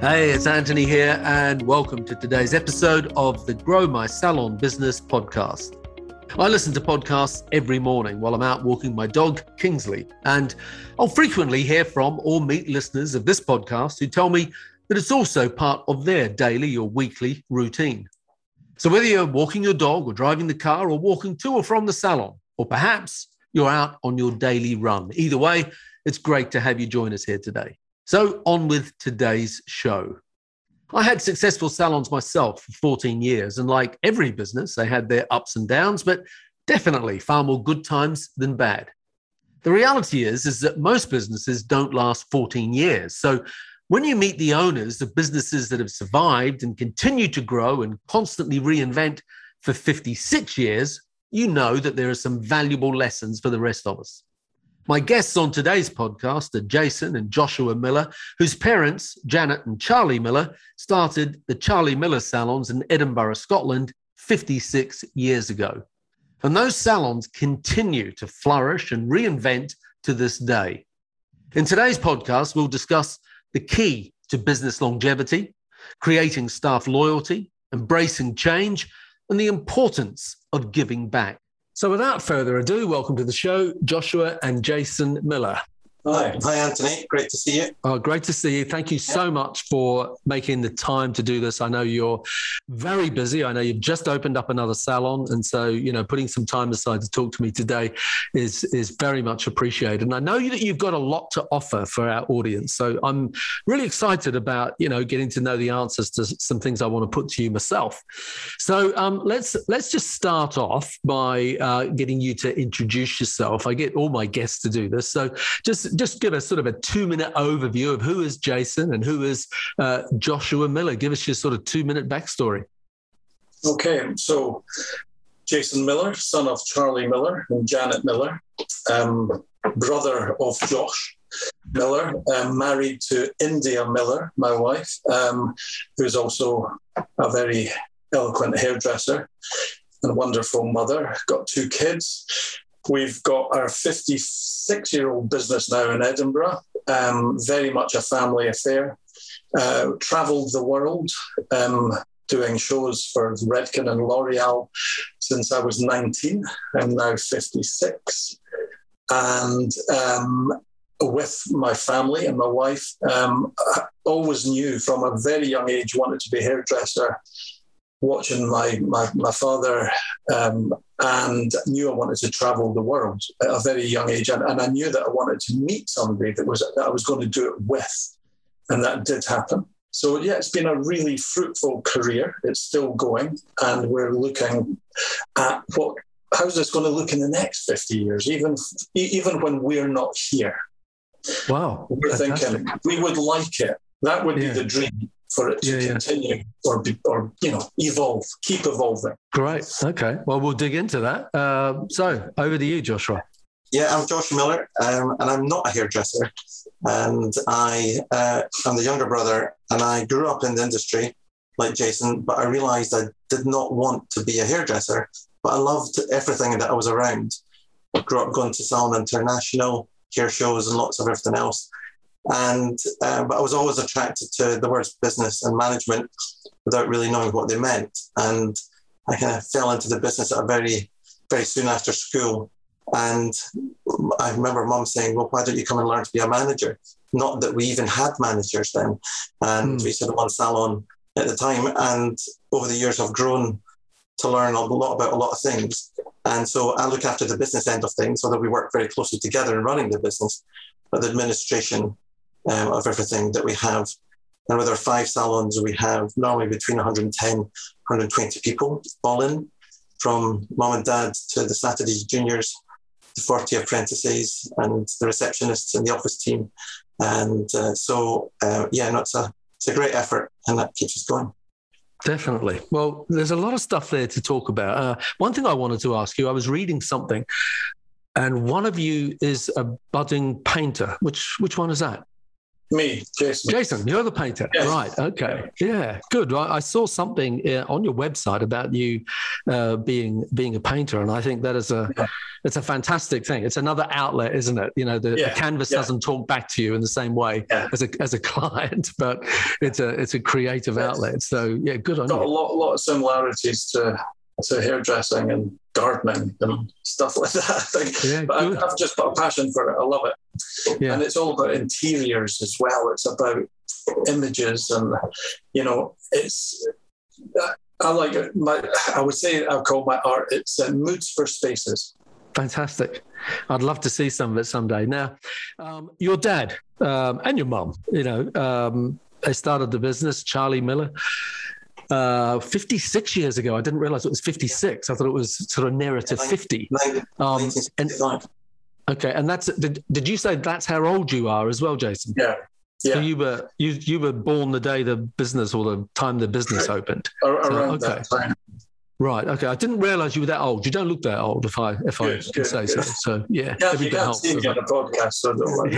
Hey, it's Anthony here, and welcome to today's episode of the Grow My Salon Business podcast. I listen to podcasts every morning while I'm out walking my dog, Kingsley, and I'll frequently hear from or meet listeners of this podcast who tell me that it's also part of their daily or weekly routine. So, whether you're walking your dog or driving the car or walking to or from the salon, or perhaps you're out on your daily run, either way, it's great to have you join us here today. So, on with today's show. I had successful salons myself for 14 years, and like every business, they had their ups and downs, but definitely far more good times than bad. The reality is, is that most businesses don't last 14 years. So when you meet the owners of businesses that have survived and continue to grow and constantly reinvent for 56 years, you know that there are some valuable lessons for the rest of us. My guests on today's podcast are Jason and Joshua Miller, whose parents, Janet and Charlie Miller, started the Charlie Miller salons in Edinburgh, Scotland, 56 years ago. And those salons continue to flourish and reinvent to this day. In today's podcast, we'll discuss the key to business longevity, creating staff loyalty, embracing change, and the importance of giving back. So, without further ado, welcome to the show, Joshua and Jason Miller. Hi. Hi, Anthony. Great to see you. Oh, great to see you. Thank you so much for making the time to do this. I know you're very busy. I know you've just opened up another salon. And so, you know, putting some time aside to talk to me today is, is very much appreciated. And I know that you've got a lot to offer for our audience. So I'm really excited about, you know, getting to know the answers to some things I want to put to you myself. So um, let's, let's just start off by uh, getting you to introduce yourself. I get all my guests to do this. So just just give us sort of a two minute overview of who is Jason and who is uh, Joshua Miller. Give us your sort of two minute backstory. Okay, so Jason Miller, son of Charlie Miller and Janet Miller, um, brother of Josh Miller, um, married to India Miller, my wife, um, who's also a very eloquent hairdresser and wonderful mother. Got two kids. We've got our 56 year old business now in Edinburgh, um, very much a family affair. Uh, traveled the world um, doing shows for Redken and L'Oreal since I was 19. I'm now 56. And um, with my family and my wife, um, I always knew from a very young age wanted to be a hairdresser watching my my, my father um, and knew I wanted to travel the world at a very young age, and, and I knew that I wanted to meet somebody that was that I was going to do it with, and that did happen. So yeah, it's been a really fruitful career. It's still going, and we're looking at what how's this going to look in the next fifty years, even even when we're not here. Wow, we're Fantastic. thinking we would like it. That would yeah. be the dream for it to yeah, continue yeah. or be, or you know evolve, keep evolving. Great. Okay. Well, we'll dig into that. Uh, so over to you, Joshua. Yeah, I'm Josh Miller, um, and I'm not a hairdresser, and I uh, I'm the younger brother, and I grew up in the industry like Jason, but I realised I did not want to be a hairdresser, but I loved everything that I was around. I grew up going to Salon International, hair shows, and lots of everything else. And uh, but I was always attracted to the words business and management without really knowing what they meant. And I kind of fell into the business at a very, very soon after school. And I remember mom saying, Well, why don't you come and learn to be a manager? Not that we even had managers then. And mm. we had one salon at the time. And over the years, I've grown to learn a lot about a lot of things. And so I look after the business end of things, although we work very closely together in running the business. But the administration um, of everything that we have. And with our five salons, we have normally between 110, 120 people all in, from mom and dad to the Saturday juniors, the 40 apprentices, and the receptionists and the office team. And uh, so, uh, yeah, no, it's a it's a great effort, and that keeps us going. Definitely. Well, there's a lot of stuff there to talk about. Uh, one thing I wanted to ask you, I was reading something, and one of you is a budding painter. Which which one is that? Me, Jason. Jason, you're the painter, yes. right? Okay, yeah, good. I, I saw something uh, on your website about you uh, being being a painter, and I think that is a yeah. it's a fantastic thing. It's another outlet, isn't it? You know, the, yeah. the canvas yeah. doesn't talk back to you in the same way as a as a client, but it's a it's a creative outlet. So yeah, good on Got you. A lot, lot of similarities to to hairdressing and gardening and stuff like that. Think. Yeah, but I, have just got a passion for it. I love it. Yeah. And it's all about interiors as well. It's about images and, you know, it's, I like it. My, I would say I call my art, it's uh, moods for spaces. Fantastic. I'd love to see some of it someday. Now, um, your dad um, and your mum, you know, um, they started the business, Charlie Miller uh, 56 years ago. I didn't realize it was 56. I thought it was sort of nearer to 50. Um, and, okay, and that's did, did you say that's how old you are as well, Jason? Yeah. Yeah. So you were you you were born the day the business or the time the business opened. Around so, okay. that. Right. Okay. I didn't realize you were that old. You don't look that old, if I if good, I can good, say good. so. So yeah. Yeah, you can't see me on a podcast, so don't worry.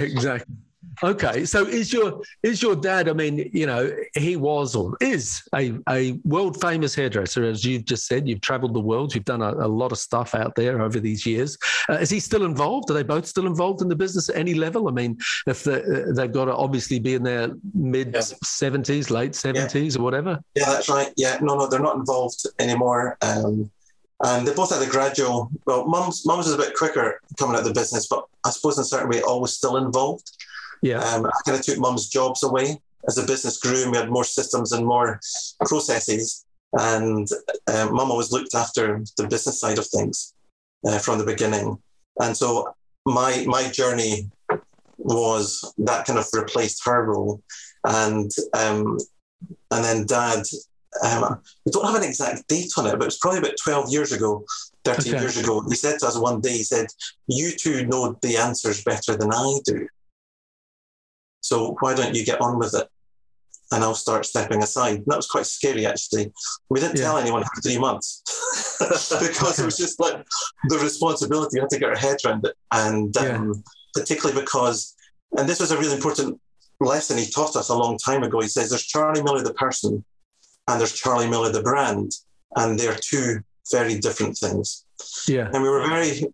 exactly. Okay, so is your is your dad? I mean, you know, he was or is a, a world famous hairdresser, as you've just said. You've travelled the world. You've done a, a, lot of stuff out there over these years. Uh, is he still involved? Are they both still involved in the business at any level? I mean, if the, uh, they've got to obviously be in their mid seventies, yeah. late seventies, yeah. or whatever. Yeah, that's right. Yeah, no, no, they're not involved anymore. Um, and they both had a gradual. Well, mum's mum's was a bit quicker coming out of the business, but I suppose in a certain way, always still involved. Yeah. Um, I kind of took mum's jobs away as the business grew and we had more systems and more processes. And um, mum always looked after the business side of things uh, from the beginning. And so my my journey was that kind of replaced her role. And um, and then dad, um, we don't have an exact date on it, but it's probably about 12 years ago, 13 okay. years ago. He said to us one day, he said, You two know the answers better than I do. So why don't you get on with it? And I'll start stepping aside. And that was quite scary, actually. We didn't yeah. tell anyone for three months because it was just like the responsibility. You had to get our head around it. And um, yeah. particularly because, and this was a really important lesson he taught us a long time ago. He says there's Charlie Miller, the person, and there's Charlie Miller, the brand. And they're two very different things. Yeah. And we were very,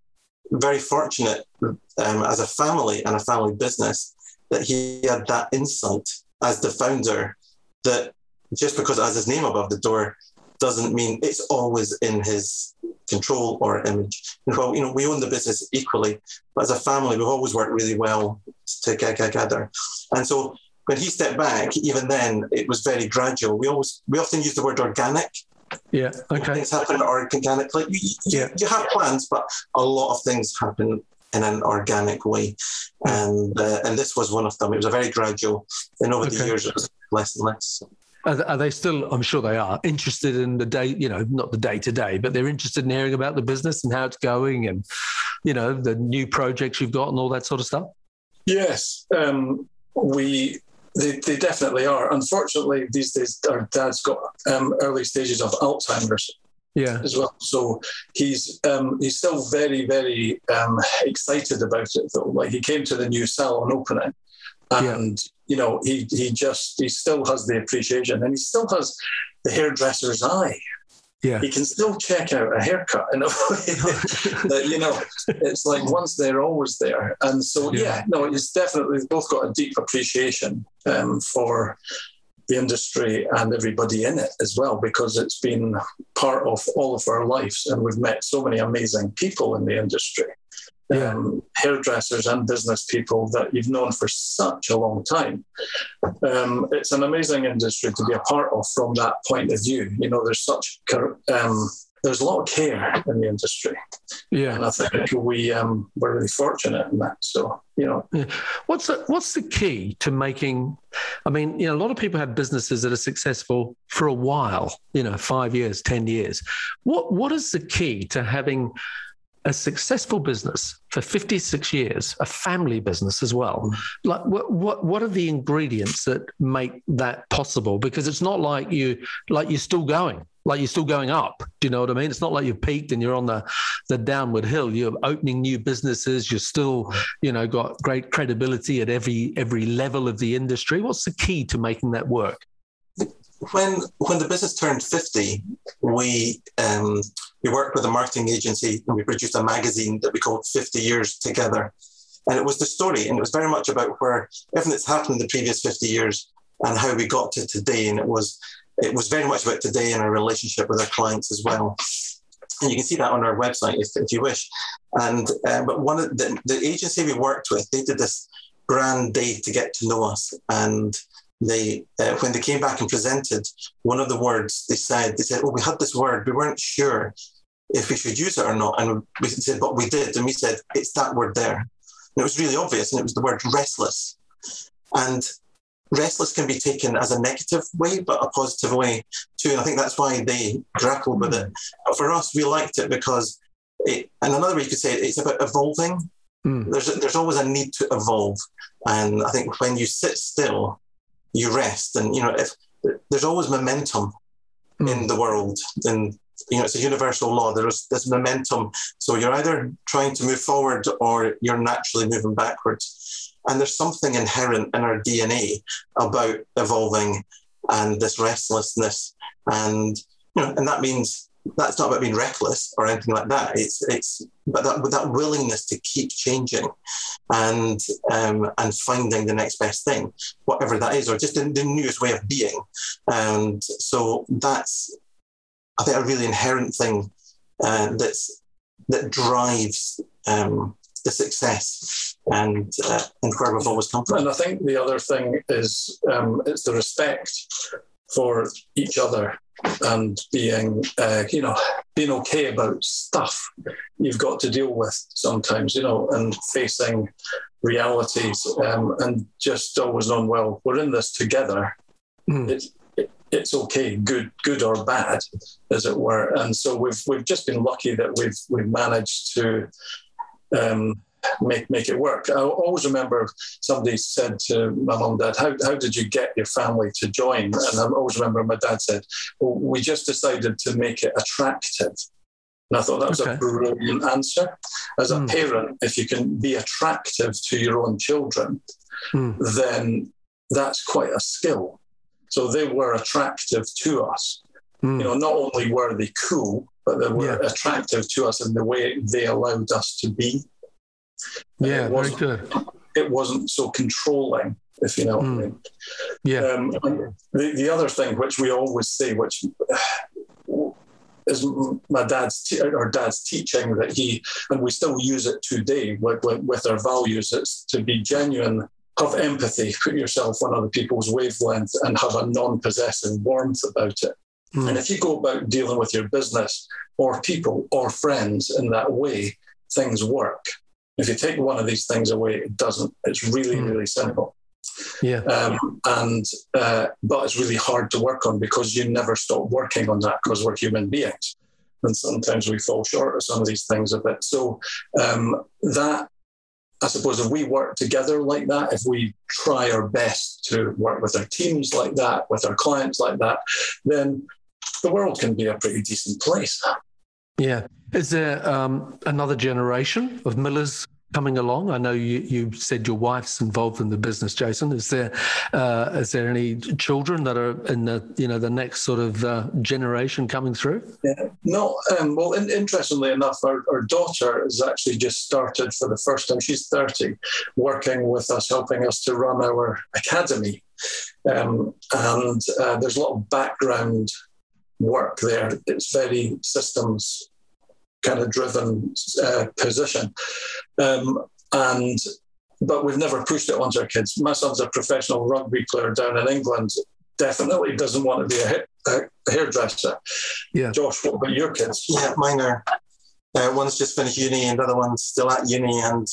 very fortunate um, as a family and a family business that he had that insight as the founder that just because it has his name above the door doesn't mean it's always in his control or image. And well, you know, we own the business equally, but as a family, we've always worked really well together. And so when he stepped back, even then, it was very gradual. We always we often use the word organic. Yeah. Okay. Things happen organically. You, yeah. you have plans, but a lot of things happen in an organic way. And uh, and this was one of them. It was a very gradual, and over okay. the years it was less and less. Are they still? I'm sure they are interested in the day. You know, not the day to day, but they're interested in hearing about the business and how it's going, and you know, the new projects you've got and all that sort of stuff. Yes, um, we they, they definitely are. Unfortunately, these days our dad's got um, early stages of Alzheimer's, yeah. as well. So he's um, he's still very very um, excited about it though. Like he came to the new salon opening and yeah. you know he he just he still has the appreciation and he still has the hairdresser's eye. Yeah. he can still check out a haircut in a way that you know it's like once they're always there. And so yeah, yeah no it's definitely both got a deep appreciation um, for the industry and everybody in it as well, because it's been part of all of our lives. And we've met so many amazing people in the industry, yeah. um, hairdressers and business people that you've known for such a long time. Um, it's an amazing industry to be a part of from that point of view. You know, there's such um, there's a lot of care in the industry. Yeah, and I think we um, we're really fortunate in that. So you know, yeah. what's the what's the key to making? I mean, you know, a lot of people have businesses that are successful for a while. You know, five years, ten years. What what is the key to having a successful business for 56 years, a family business as well. Like, what, what, what are the ingredients that make that possible? Because it's not like you, like you're still going, like you're still going up. Do you know what I mean? It's not like you've peaked and you're on the, the downward hill. You're opening new businesses. You're still, you know, got great credibility at every, every level of the industry. What's the key to making that work? when when the business turned 50, we um, we worked with a marketing agency and we produced a magazine that we called 50 Years Together. And it was the story, and it was very much about where everything that's happened in the previous 50 years and how we got to today. And it was it was very much about today and our relationship with our clients as well. And you can see that on our website if, if you wish. And uh, but one of the, the agency we worked with, they did this grand day to get to know us. And they uh, when they came back and presented one of the words they said they said oh we had this word. We weren't sure if we should use it or not. And we said but we did. And we said it's that word there. And it was really obvious and it was the word restless. And restless can be taken as a negative way but a positive way too and i think that's why they grappled with it but for us we liked it because it, and another way you could say it, it's about evolving mm. there's, there's always a need to evolve and i think when you sit still you rest. And, you know, if there's always momentum mm. in the world, and, you know, it's a universal law. There's this momentum. So you're either trying to move forward or you're naturally moving backwards. And there's something inherent in our DNA about evolving and this restlessness. And, you know, and that means that's not about being reckless or anything like that. It's it's but that that willingness to keep changing, and um, and finding the next best thing, whatever that is, or just the, the newest way of being. And so that's I think a really inherent thing uh, that's that drives um, the success and uh, and where we've always come from. And I think the other thing is um, it's the respect for each other and being, uh, you know, being okay about stuff you've got to deal with sometimes, you know, and facing realities um, and just always on well, we're in this together. Mm. It's, it, it's okay, good, good or bad, as it were. And so we've we've just been lucky that we've we've managed to um, make make it work. I always remember somebody said to my mum and dad, how, how did you get your family to join? And I always remember my dad said, well, we just decided to make it attractive. And I thought that was okay. a brilliant answer. As a mm. parent, if you can be attractive to your own children, mm. then that's quite a skill. So they were attractive to us. Mm. You know, not only were they cool, but they were yeah. attractive to us in the way they allowed us to be. Yeah, very good. It wasn't so controlling, if you know what mm. I hmm. mean. Yeah. Um, the, the other thing which we always say, which is my dad's te- or dad's teaching that he, and we still use it today with, with, with our values. It's to be genuine, have empathy, put yourself on other people's wavelength, and have a non-possessive warmth about it. Mm. And if you go about dealing with your business or people or friends in that way, things work. If you take one of these things away, it doesn't. It's really, mm. really simple. Yeah. Um, and uh, but it's really hard to work on because you never stop working on that because we're human beings, and sometimes we fall short of some of these things a bit. So um, that I suppose if we work together like that, if we try our best to work with our teams like that, with our clients like that, then the world can be a pretty decent place. Yeah. Is there um, another generation of Millers coming along? I know you, you said your wife's involved in the business, Jason. Is there uh, is there any children that are in the you know the next sort of uh, generation coming through? Yeah, no. Um, well, in, interestingly enough, our, our daughter has actually just started for the first time. She's thirty, working with us, helping us to run our academy, um, and uh, there's a lot of background work there. It's very systems kind of driven uh, position. Um, and but we've never pushed it onto our kids. My son's a professional rugby player down in England. Definitely doesn't want to be a, a, a hairdresser. Yeah. Josh, what about your kids? Yeah, mine are. Uh, one's just finished uni, and the other one's still at uni, and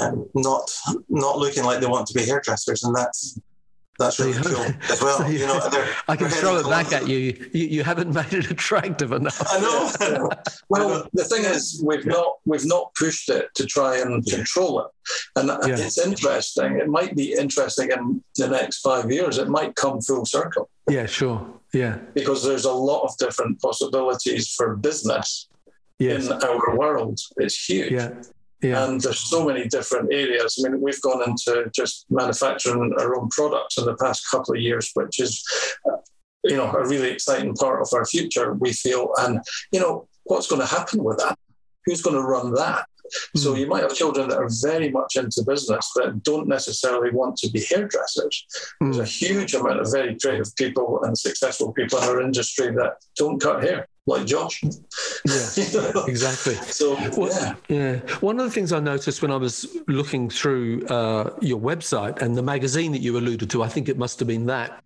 um, not not looking like they want to be hairdressers, and that's That's really cool as well. So you, you know, they're, I can throw it back at you. you. You haven't made it attractive enough. I know. well, the thing is, we've not we've not pushed it to try and yeah. control it, and yeah. it's interesting. It might be interesting in the next five years. It might come full circle. Yeah, sure. Yeah, because there's a lot of different possibilities for business yes. in our world. It's huge. Yeah. Yeah. And there's so many different areas. I mean, we've gone into just manufacturing our own products in the past couple of years, which is, you know, a really exciting part of our future, we feel. And, you know, what's going to happen with that? Who's going to run that? Mm. So hmm. you might have children that are very much into business that don't necessarily want to be hairdressers. Mm. There's a huge amount of very creative people and successful people in our industry that don't cut hair like Josh. Yeah, exactly. So well, yeah. yeah. One of the things I noticed when I was looking through uh, your website and the magazine that you alluded to, I think it must have been that,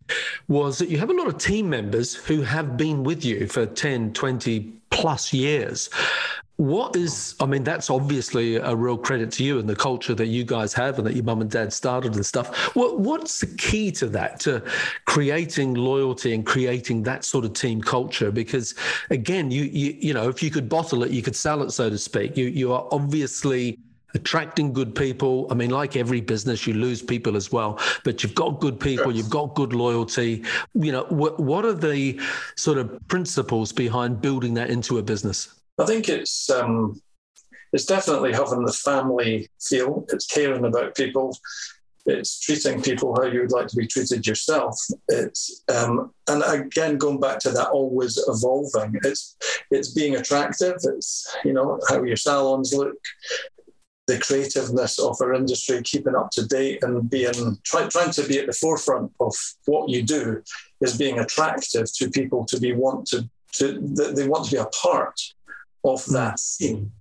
was that you have a lot of team members who have been with you for 10, 20 plus years. What is, I mean, that's obviously a real credit to you and the culture that you guys have and that your mum and dad started and stuff. What, what's the key to that, to creating loyalty and creating that sort of team culture? Because again, you, you, you know, if you could bottle it, you could sell it, so to speak. You, you are obviously attracting good people. I mean, like every business, you lose people as well, but you've got good people, you've got good loyalty. You know, what, what are the sort of principles behind building that into a business? I think it's um, it's definitely having the family feel. It's caring about people. It's treating people how you would like to be treated yourself. It's um, and again going back to that always evolving. It's it's being attractive. It's you know how your salons look, the creativeness of our industry, keeping up to date and being try, trying to be at the forefront of what you do is being attractive to people to be want to to they want to be a part of hmm. that scene.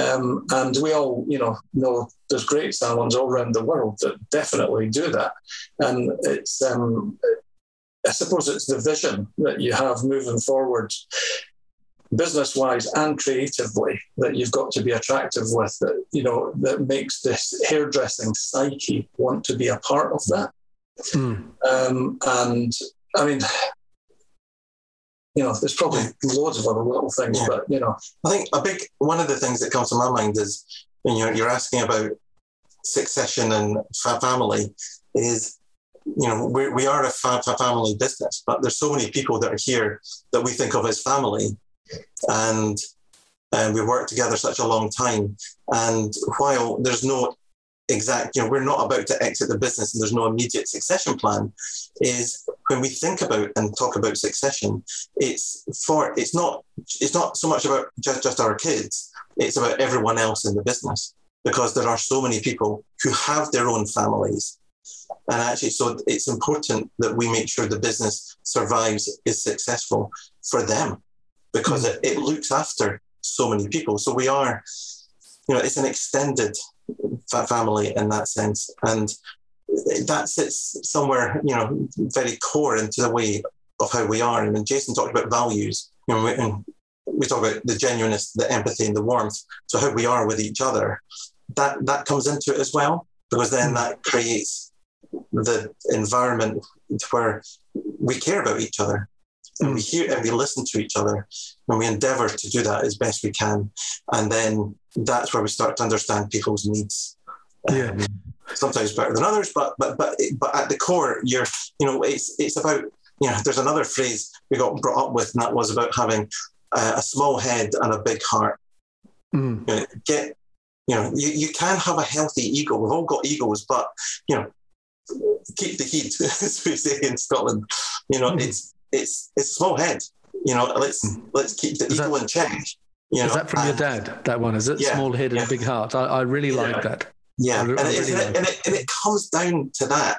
Um, and we all, you know, know there's great salons all around the world that definitely do that. And it's, um, I suppose it's the vision that you have moving forward, business wise and creatively, that you've got to be attractive with, that, you know, that makes this hairdressing psyche want to be a part of that. Mm. Um, and I mean, you know, there's probably loads of other little things, yeah. but you know, I think a big one of the things that comes to my mind is when you're, you're asking about succession and family is you know we're, we are a fa- family business but there's so many people that are here that we think of as family. And and we worked together such a long time. And while there's no exact, you know, we're not about to exit the business and there's no immediate succession plan, is when we think about and talk about succession, it's for it's not it's not so much about just, just our kids, it's about everyone else in the business. Because there are so many people who have their own families. And actually, so it's important that we make sure the business survives, is successful for them, because mm. it, it looks after so many people. So we are, you know, it's an extended family in that sense. And that sits somewhere, you know, very core into the way of how we are. And mean, Jason talked about values, you know, and we talk about the genuineness, the empathy, and the warmth. So how we are with each other, that that comes into it as well, because then that creates the environment where we care about each other and we hear and we listen to each other and we endeavor to do that as best we can and then that's where we start to understand people's needs yeah um, sometimes better than others but but but but at the core you're you know it's it's about you know there's another phrase we got brought up with and that was about having a, a small head and a big heart mm. you know, get you know you, you can have a healthy ego we've all got egos but you know keep the heat as we say in scotland you know mm. it's it's it's a small head. You know, let's hmm. let's keep the is ego that, in check. You is know, that from your dad? That one is it? Yeah, Small head and yeah. a big heart. I, I really yeah. like that. Yeah, and, really it, like and, it, and, it, comes down to that.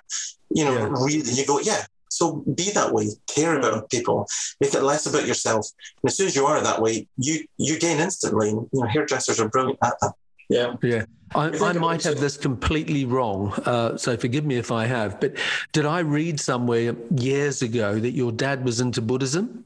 You know, really, you go, yeah. So be that way. Care about people. Make it less about yourself. And as soon as you are that way, you you gain instantly. You know, hairdressers are brilliant at that. Yeah. Yeah. I, I might have this completely wrong, uh, so forgive me if I have. But did I read somewhere years ago that your dad was into Buddhism?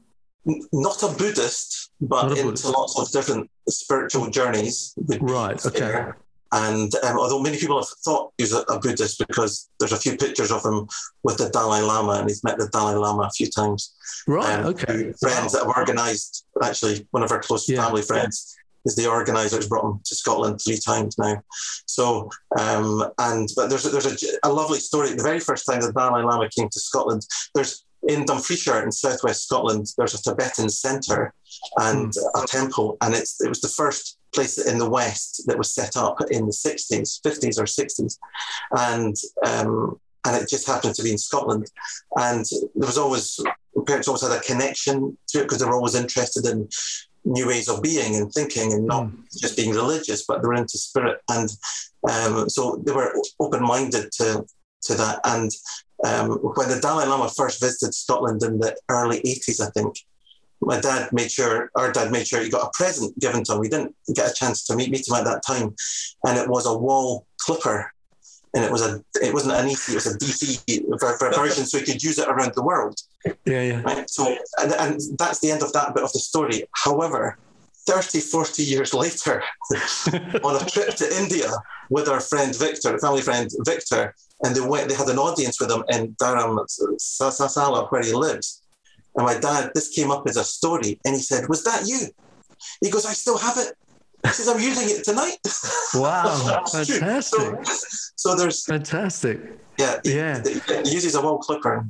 Not a Buddhist, but a into Buddhist. lots of different spiritual journeys. Right. Okay. And um, although many people have thought he's a, a, Buddhist because there's a few pictures of him with the Dalai Lama, and he's met the Dalai Lama a few times. Right. Um, okay. Friends wow. that have organised. Actually, one of our close yeah. family friends is the organizer who's brought him to Scotland three times now. So, um, and but there's there's a, a, lovely story. The very first time the Dalai Lama came to Scotland, there's in Dumfriesshire in southwest Scotland, there's a Tibetan centre and mm. a temple, and it's it was the first place in the west that was set up in the 60s, 50s or 60s, and um, and it just happened to be in Scotland, and there was always parents always had a connection to it because they were always interested in new ways of being and thinking and not mm. just being religious, but they were into spirit. And um, so they were open minded to, to that. And um, when the Dalai Lama first visited Scotland in the early 80s, I think, my dad made sure, our dad made sure he got a present given to him. We didn't get a chance to meet, meet him at that time. And it was a wall clipper and it was a it wasn't an AC, it was a DC version, so he could use it around the world. Yeah, yeah. Right? So, and, and that's the end of that bit of the story. However, 30, 40 years later, on a trip to India with our friend Victor, family friend Victor, and they went, they had an audience with him in Dharamsala, where he lives. And my dad, this came up as a story, and he said, Was that you? He goes, I still have it. He says, I'm using it tonight. Wow, fantastic. So, so, there's fantastic. Yeah, yeah. He, he uses a wall clipper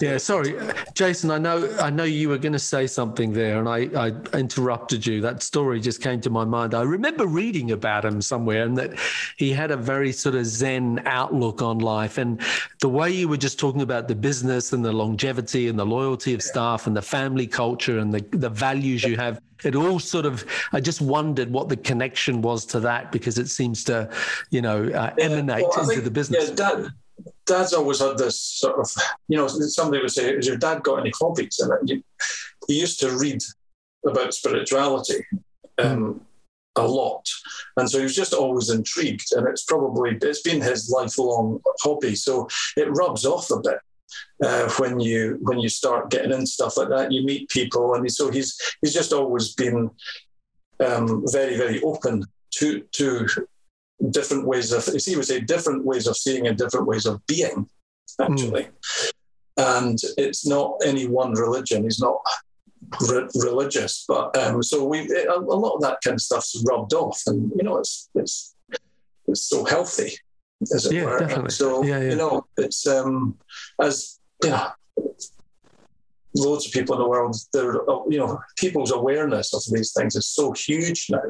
yeah, sorry, Jason. I know, I know you were going to say something there, and I, I interrupted you. That story just came to my mind. I remember reading about him somewhere, and that he had a very sort of Zen outlook on life. And the way you were just talking about the business and the longevity and the loyalty of staff and the family culture and the the values you have it all sort of i just wondered what the connection was to that because it seems to you know uh, emanate yeah, well, into think, the business yeah, that, dad's always had this sort of, you know, somebody would say, "Has your dad got any hobbies?" And he used to read about spirituality um, mm. a lot, and so he was just always intrigued. And it's probably it's been his lifelong hobby, so it rubs off a bit. Uh, when you when you start getting into stuff like that, you meet people, and so he's he's just always been um, very very open to to different ways of, as he would say, different ways of seeing and different ways of being, actually. Mm. And it's not any one religion. He's not re- religious, but um, so we a, a, lot of that kind of stuff's rubbed off, and you know, it's it's it's so healthy, as it yeah, were. Definitely. So yeah, yeah. you know, it's um, as you know, loads of people in the world, you know, people's awareness of these things is so huge now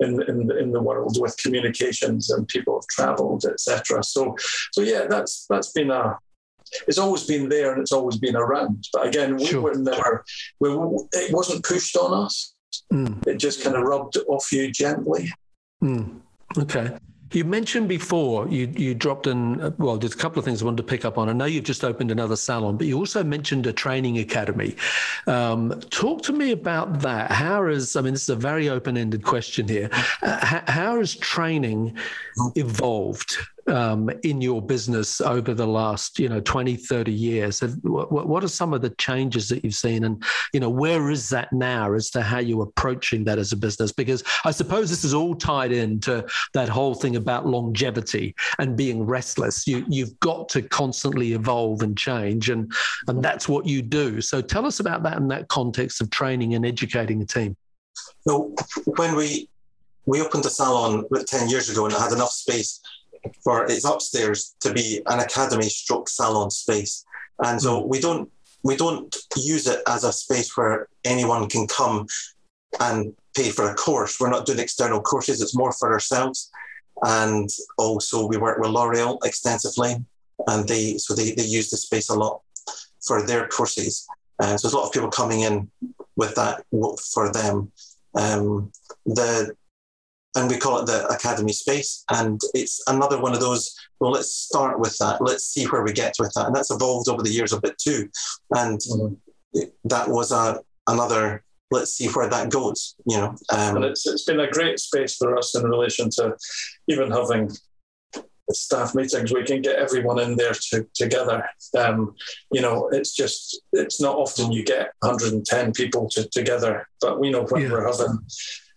in, in, in the world with communications and people have travelled, etc. So, so yeah, that's that's been a it's always been there and it's always been around. But again, we sure. were never, we, it wasn't pushed on us. Mm. It just kind of rubbed off you gently. Mm. Okay. You mentioned before you you dropped in. Well, there's a couple of things I wanted to pick up on. I know you've just opened another salon, but you also mentioned a training academy. Um, talk to me about that. How is I mean, this is a very open ended question here. Uh, how, how has training evolved um, in your business over the last, you know, 20, 30 years? What, what are some of the changes that you've seen? And, you know, where is that now as to how you're approaching that as a business? Because I suppose this is all tied into that whole thing about longevity and being restless. You, you've got to constantly evolve and change. And, and that's what you do. So tell us about that in that context of training and educating a team. So when we we opened the salon 10 years ago and it had enough space for its upstairs to be an academy stroke salon space. And so hmm. we don't we don't use it as a space where anyone can come and pay for a course. We're not doing external courses, it's more for ourselves. And also we work with L'Oreal extensively and they so they, they use the space a lot for their courses. Uh, so there's a lot of people coming in with that for them. Um, the and we call it the academy space. And it's another one of those, well, let's start with that. Let's see where we get with that. And that's evolved over the years a bit too. And mm-hmm. that was a, another, let's see where that goes, you know. Um, and it's, it's been a great space for us in relation to even having staff meetings we can get everyone in there to, together um, you know it's just it's not often you get 110 people to, together but we know when yeah. we're having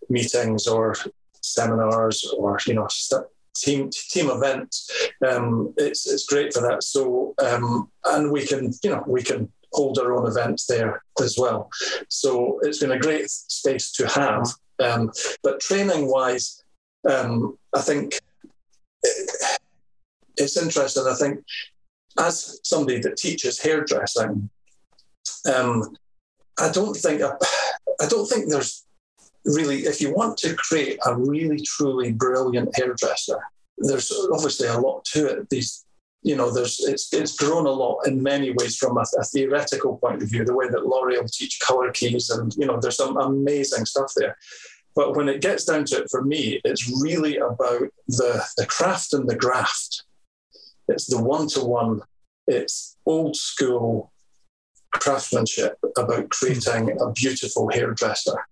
meetings or seminars or you know team team event. Um, it's it's great for that. So um, and we can you know we can hold our own events there as well. So it's been a great space to have. Um, but training wise, um, I think it, it's interesting. I think as somebody that teaches hairdressing, um, I don't think I, I don't think there's really if you want to create a really truly brilliant hairdresser, there's obviously a lot to it. These you know, there's it's it's grown a lot in many ways from a, a, theoretical point of view. The way that L'Oreal teach color keys, and you know, there's some amazing stuff there. But when it gets down to it, for me, it's really about the the craft and the graft. It's the one to one. It's old school craftsmanship about creating a beautiful hairdresser.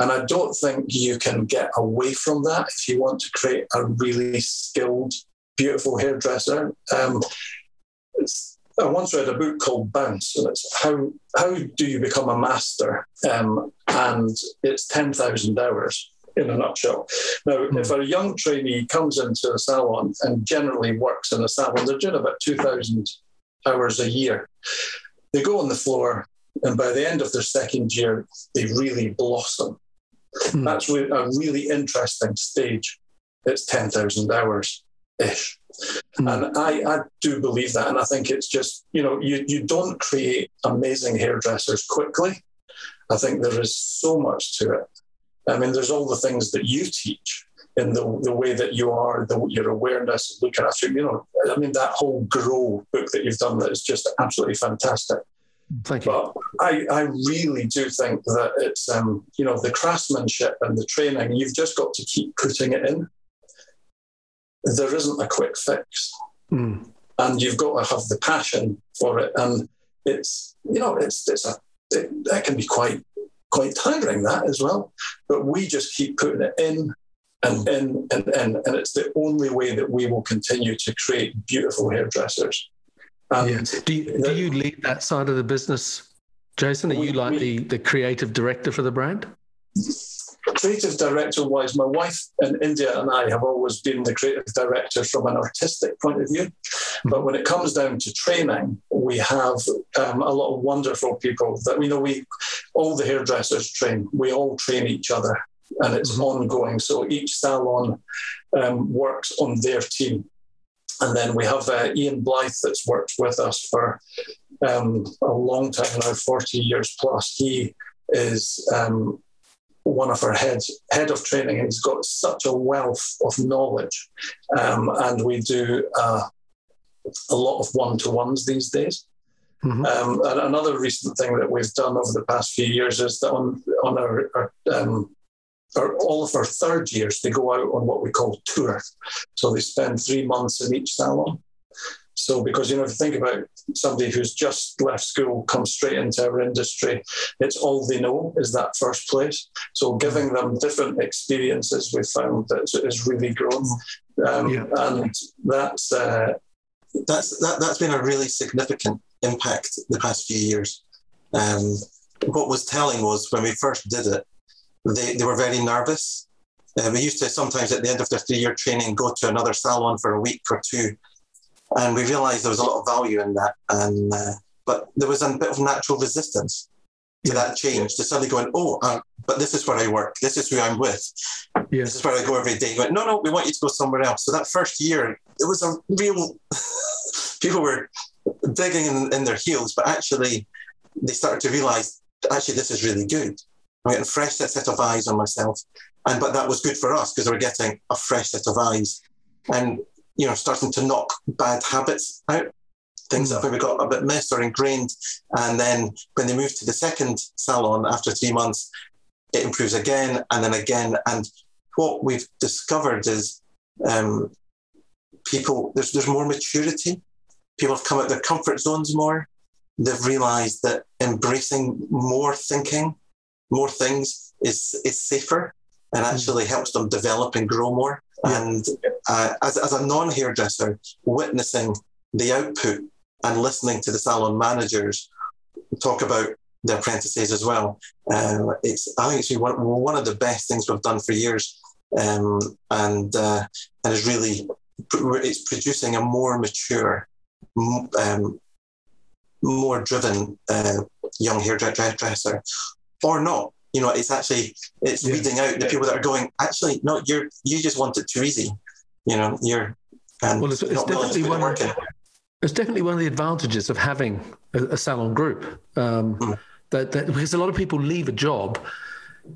And I don't think you can get away from that if you want to create a really skilled beautiful hairdresser. Um, I once read a book called Bounce, and it's how how do you become a master? Um, and it's ten thousand hours in a nutshell. Now, mm. if a young trainee comes into a salon and generally works in a salon, they're doing about two thousand hours a year. They go on the floor, and by the end of their second year, they really blossom. Mm. That's a really interesting stage. It's ten thousand hours ish. Mm. And I, I do believe that. And I think it's just, you know, you, you don't create amazing hairdressers quickly. I think there is so much to it. I mean, there's all the things that you teach in the, the way that you are, the, your awareness, looking after, you you know, I mean, that whole grow book that you've done that is just absolutely fantastic. Thank you. But I, I really do think that it's, um, you know, the craftsmanship and the training, you've just got to keep putting it in there isn't a quick fix. Mm. And you've got to have the passion for it. And it's, you know, it's, it's a, it, that can be quite, quite tiring that as well. But we just keep putting it in and in and in. And it's the only way that we will continue to create beautiful hairdressers. And yeah. Do you, do you lead that side of the business, Jason? Are we, you like we, the, the creative director for the brand? creative director wise, my wife in India and I have always been the creative director from an artistic point of view. Hmm. But when it comes down to training, we have um, a lot of wonderful people that we know we all the hairdressers train. We all train each other and it's mm-hmm. ongoing. So each salon um, works on their team. And then we have uh, Ian Blythe that's worked with us for um, a long time now, 40 years plus. He is um, one of our heads head of training, and he's got such a wealth of knowledge. Um, and we do uh, a lot of one to ones these days. Mm-hmm. Um, and another recent thing that we've done over the past few years is that on on our, our, um, our, all of our third years, they go out on what we call tour. So they spend three months in each salon. So, because you know, if you think about somebody who's just left school, comes straight into our industry, it's all they know is that first place. So, giving them different experiences, we found that is really grown, um, yeah. and that's uh, that's that, that's been a really significant impact the past few years. Um, what was telling was when we first did it, they, they were very nervous. Uh, we used to sometimes at the end of their three year training go to another salon for a week or two and we realised there was a lot of value in that. And uh, but there was a bit of natural resistance to that change. To suddenly going, oh, uh, but this is where I work. This is who I'm with. Yeah. This is where I go every day. Went, no, no, we want you to go somewhere else. So that first year, it was a real. people were digging in, in their heels, but actually, they started to realise actually this is really good. I'm getting a fresh set of eyes on myself, and but that was good for us because we we're getting a fresh set of eyes. And you know, starting to knock bad habits out, things that maybe got a bit missed or ingrained. And then when they move to the second salon after three months, it improves again and then again. And what we've discovered is um, people, there's, there's more maturity. People have come out their comfort zones more. They've realized that embracing more thinking, more things is, is safer and actually helps them develop and grow more. And uh, as, as a non hairdresser, witnessing the output and listening to the salon managers talk about the apprentices as well, uh, it's I think it's one, one of the best things we've done for years. um, and uh, and is really it's producing a more mature, um, more driven uh, young hairdresser, or not. You know, it's actually it's yeah. weeding out the people that are going. Actually, no, you're you just want it too easy. You know, you're and well, it's, it's definitely one. It's definitely one of the advantages of having a, a salon group. Um, mm. that, that because a lot of people leave a job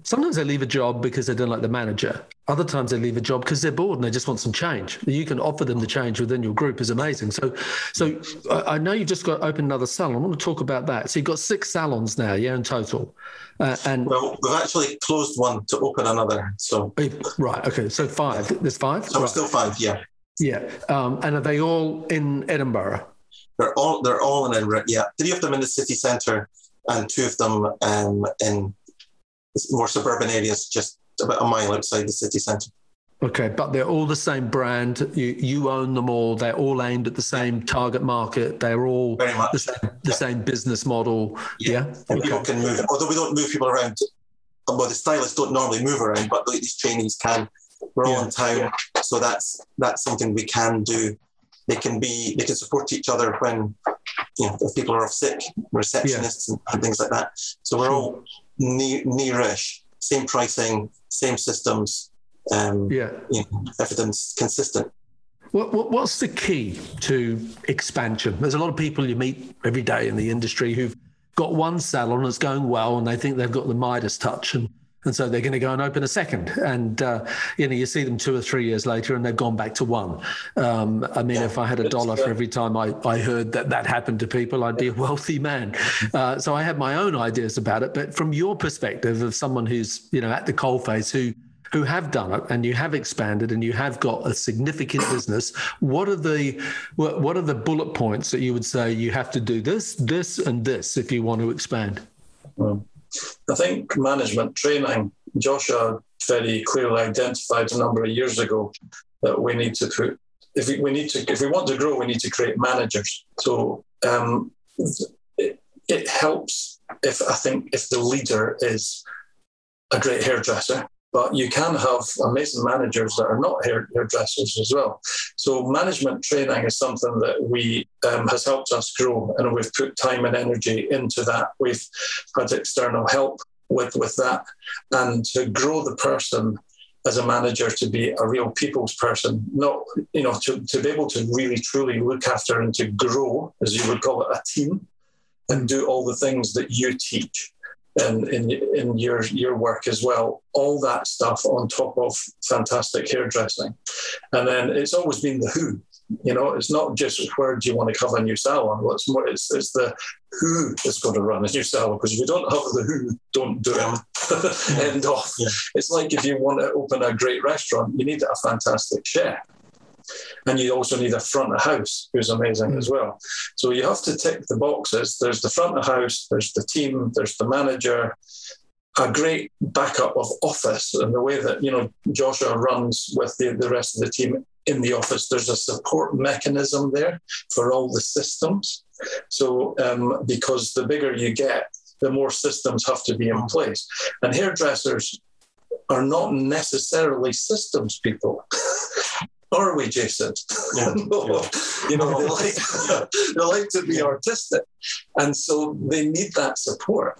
Sometimes they leave a job because they don't like the manager. Other times they leave a job because they're bored and they just want some change. You can offer them the change within your group is amazing. So, so I know you've just got open another salon. I want to talk about that. So you've got six salons now, yeah, in total. Uh, and well, we've actually closed one to open another. So right, okay, so five. There's five. So right. still five, yeah. Yeah, um, and are they all in Edinburgh? They're all they're all in Edinburgh. Yeah, three of them in the city centre, and two of them um, in more suburban areas, just about a mile outside the city centre. Okay, but they're all the same brand. You you own them all. They're all aimed at the same target market. They're all Very much. the same the yeah. same business model. Yeah, yeah? and okay. people can move. Although we don't move people around. Well, the stylists don't normally move around, but these trainees can. We're all yeah. in town, so that's that's something we can do. They can be they can support each other when you know if people are off sick, receptionists and, and, things like that. So we're all nearish, same pricing, same systems. Um, yeah, you know, everything's consistent. What, what, what's the key to expansion? There's a lot of people you meet every day in the industry who've got one salon that's going well and they think they've got the Midas touch and and so they're going to go and open a second. And uh, you know, you see them two or three years later, and they've gone back to one. Um, I mean, yeah, if I had a dollar for every time I, I heard that that happened to people, I'd be a wealthy man. Uh, so I have my own ideas about it. But from your perspective, of someone who's you know at the coalface who who have done it and you have expanded and you have got a significant business what are the what are the bullet points that you would say you have to do this this and this if you want to expand well, I think management training, Joshua very clearly identified a number of years ago that we need to put if we, we need to if we want to grow, we need to create managers. So um, it, it helps if I think if the leader is a great hairdresser but you can have amazing managers that are not hair, hairdressers as well. So management training is something that we um, has helped us grow, and we've put time and energy into that. We've had external help with with that, and to grow the person as a manager to be a real people's person, not you know to, to be able to really truly look after and to grow, as you would call it, a team, and do all the things that you teach in, in, in your, your work as well. All that stuff on top of fantastic hairdressing. And then it's always been the who. You know, it's not just where do you want to cover a new salon. What's more, it's, it's the who is going to run a new salon. Because if you don't have the who, don't do it. End off. Yeah. It's like if you want to open a great restaurant, you need a fantastic chef and you also need a front of house who's amazing mm. as well. So you have to tick the boxes. There's the front of house, there's the team, there's the manager, a great backup of office and the way that you know Joshua runs with the, the rest of the team in the office. There's a support mechanism there for all the systems. So um, because the bigger you get, the more systems have to be in place. And hairdressers are not necessarily systems people. are we, Jason? Yeah. you know, they like, they like to be artistic. And so they need that support.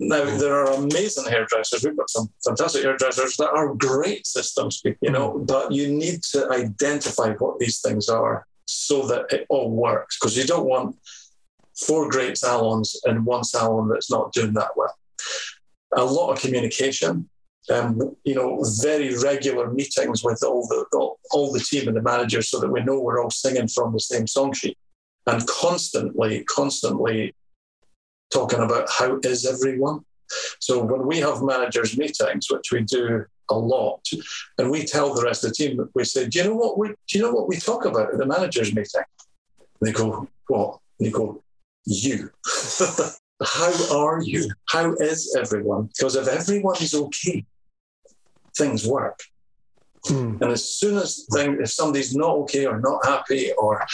Now, there are amazing hairdressers. We've got some fantastic hairdressers that are great systems, you know, mm-hmm. but you need to identify what these things are so that it all works because you don't want four great salons and one salon that's not doing that well. A lot of communication, um, you know, very regular meetings with all the all, all, the team and the managers, so that we know we're all singing from the same song sheet, and constantly, constantly talking about how is everyone. So when we have managers meetings, which we do a lot, and we tell the rest of the team, we say, "Do you know what we? Do you know what we talk about at the managers meeting?" And they go, "What?" And they go, "You." how are you? How is everyone? Because if everyone is okay, things work. Mm. And as soon as thing, if somebody's not okay or not happy or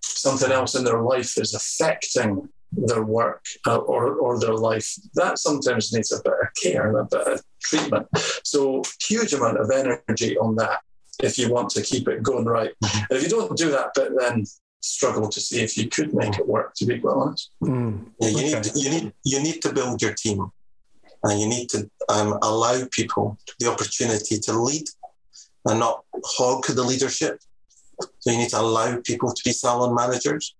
something else in their life is affecting their work uh, or, or their life, that sometimes needs a bit of care and a bit of treatment. So huge amount of energy on that if you want to keep it going right. Mm-hmm. If you don't do that but then struggle to see if you could make it work, to be quite honest. Mm. Yeah, you, okay. need you, need, you need to build your team and you need to um, allow people the opportunity to lead and not hog the leadership. So you need to allow people to be salon managers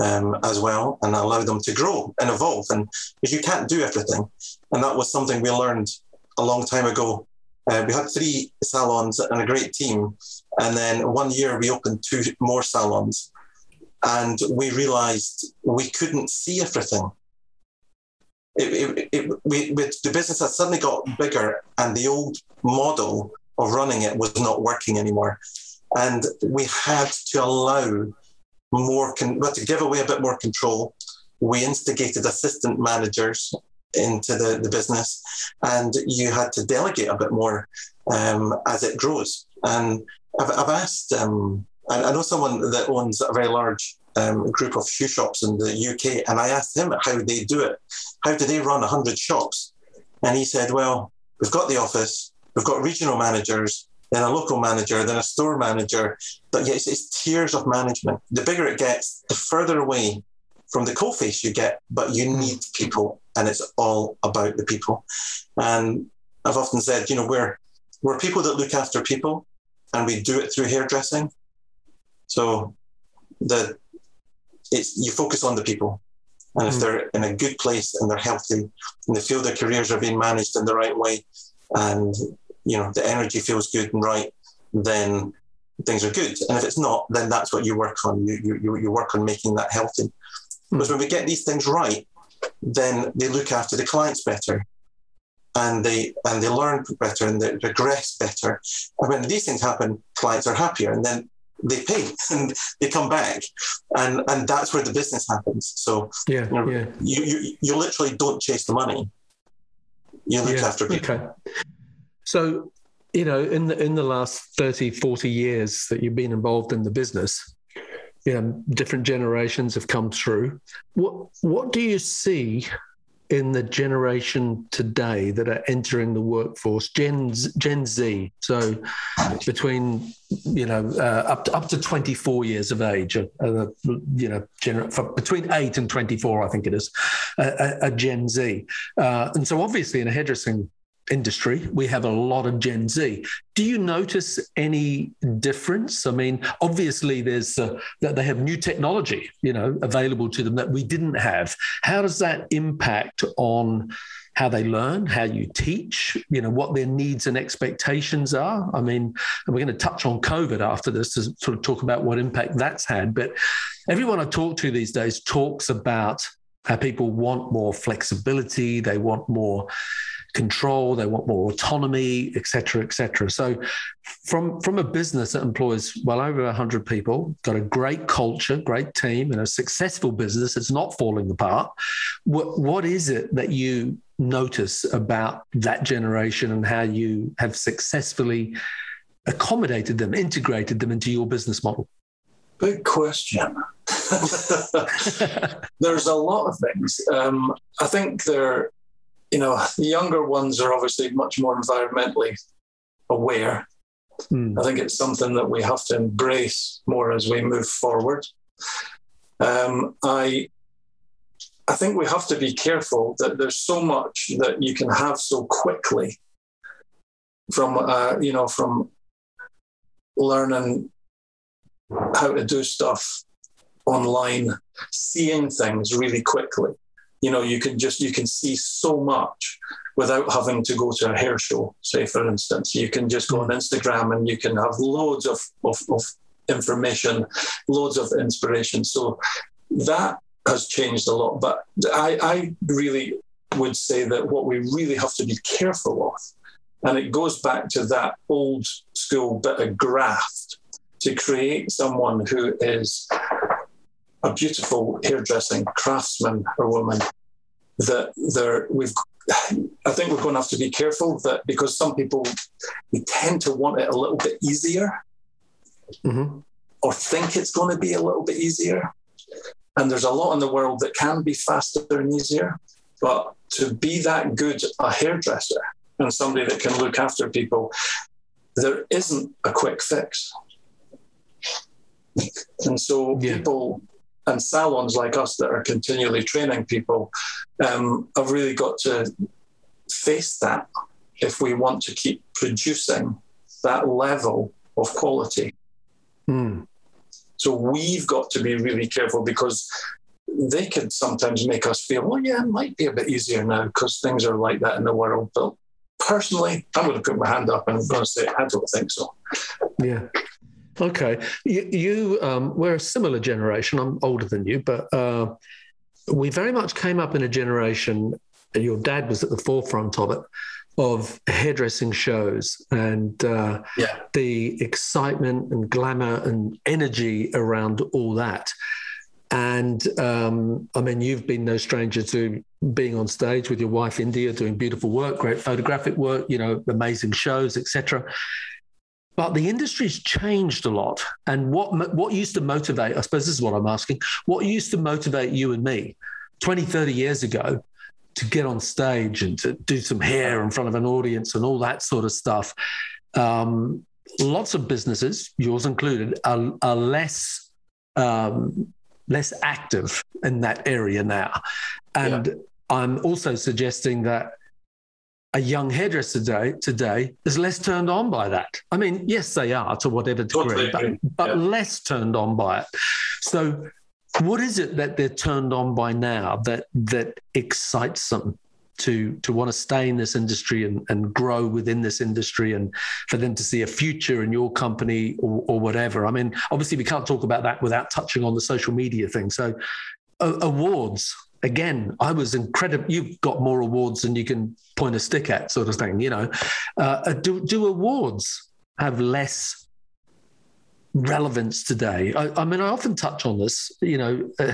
um, as well and allow them to grow and evolve. And because you can't do everything. And that was something we learned a long time ago. Uh, we had three salons and a great team. And then one year we opened two more salons. And we realized we couldn't see everything. It, it, it, we, the business had suddenly got bigger, and the old model of running it was not working anymore. And we had to allow more, con- but to give away a bit more control. We instigated assistant managers into the, the business, and you had to delegate a bit more um, as it grows. And I've, I've asked, um, I, I know someone that owns a very large um, group of shoe shops in the UK, and I asked him how they do it. How do they run 100 shops? And he said, Well, we've got the office, we've got regional managers, then a local manager, then a store manager. But yes, it's tiers of management. The bigger it gets, the further away from the coalface you get, but you need people, and it's all about the people. And I've often said, you know, we're we're people that look after people, and we do it through hairdressing. So the it's you focus on the people. And if mm. they're in a good place and they're healthy and they feel their careers are being managed in the right way and you know the energy feels good and right, then things are good. And if it's not, then that's what you work on. You you you work on making that healthy. Mm. Because when we get these things right, then they look after the clients better and they and they learn better and they progress better. And when these things happen, clients are happier, and then they pay and they come back. And and that's where the business happens. So yeah you, know, yeah. you, you you literally don't chase the money. You look yeah, after people. okay. so you know in the in the last 30 40 years that you've been involved in the business you know different generations have come through. What what do you see in the generation today that are entering the workforce, Gen Gen Z, so between you know uh, up to, up to 24 years of age, uh, uh you know, gener- between eight and 24, I think it is, a, a Gen Z, uh, and so obviously in a hairdressing industry, we have a lot of Gen Z. Do you notice any difference? I mean, obviously, there's uh, that they have new technology, you know, available to them that we didn't have. How does that impact on? how they learn, how you teach, you know, what their needs and expectations are. I mean, we're going to touch on COVID after this to sort of talk about what impact that's had. But everyone I talk to these days talks about how people want more flexibility, they want more control, they want more autonomy, etc., etc. So, from from a business that employs well over 100 people, got a great culture, great team, and a successful business, it's not falling apart. What what is it that you notice about that generation and how you have successfully accommodated them, integrated them into your business model? Big question. There's a lot of things. Um, I think there you know, the younger ones are obviously much more environmentally aware. Mm. I think it's something that we have to embrace more as we move forward. Um, I I think we have to be careful that there's so much that you can have so quickly from uh, you know from learning how to do stuff online, seeing things really quickly you know you can just you can see so much without having to go to a hair show say for instance. You can just go on mm. instagram and you can have loads of, of, of information loads of inspiration. So that has changed a lot. But I, I really would say that what we really have to be careful of and it goes back to that old school bit of graft to create someone who is a beautiful hairdressing craftsman or woman that there we've I think we're going to have to be careful that because some people we tend to want it a little bit easier mm-hmm. or think it's going to be a little bit easier. And there's a lot in the world that can be faster and easier. But to be that good a hairdresser and somebody that can look after people, there isn't a quick fix. And so yeah. people and salons like us that are continually training people um, have really got to face that if we want to keep producing that level of quality. Mm. So we've got to be really careful because they could sometimes make us feel, well, yeah, it might be a bit easier now because things are like that in the world. But personally, I'm going to put my hand up and I'm going to say, I don't think so. Yeah. Okay. You, you um, we're a similar generation. I'm older than you, but uh, we very much came up in a generation, your dad was at the forefront of it, of hairdressing shows and uh, yeah. the excitement and glamour and energy around all that. And um, I mean, you've been no stranger to being on stage with your wife, India, doing beautiful work, great photographic work, you know, amazing shows, etc. But the industry's changed a lot. And what what used to motivate, I suppose this is what I'm asking, what used to motivate you and me 20, 30 years ago to get on stage and to do some hair in front of an audience and all that sort of stuff. Um, lots of businesses, yours included, are, are less um, less active in that area now. And yeah. I'm also suggesting that a young hairdresser today, today is less turned on by that. I mean, yes, they are to whatever degree, but, but yeah. less turned on by it. So, what is it that they're turned on by now that that excites them to to want to stay in this industry and, and grow within this industry and for them to see a future in your company or, or whatever. I mean, obviously we can't talk about that without touching on the social media thing. So uh, awards again, I was incredible. You've got more awards than you can point a stick at, sort of thing. You know, uh, do do awards have less relevance today? I, I, mean, I often touch on this. You know. Uh,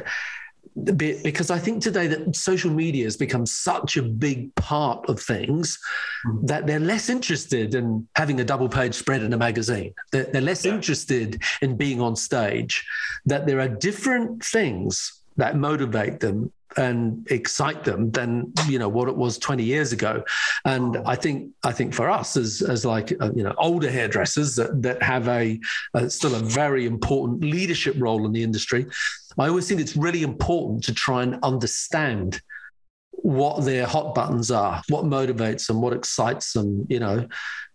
because I think today that social media has become such a big part of things mm. that they're less interested in having a double page spread in a magazine. They're, they're less yeah. interested in being on stage. That there are different things that motivate them and excite them than you know what it was 20 years ago and i think i think for us as as like uh, you know older hairdressers that that have a still a very important leadership role in the industry I always think it's really important to try and understand what their hot buttons are, what motivates them, what excites them, you know.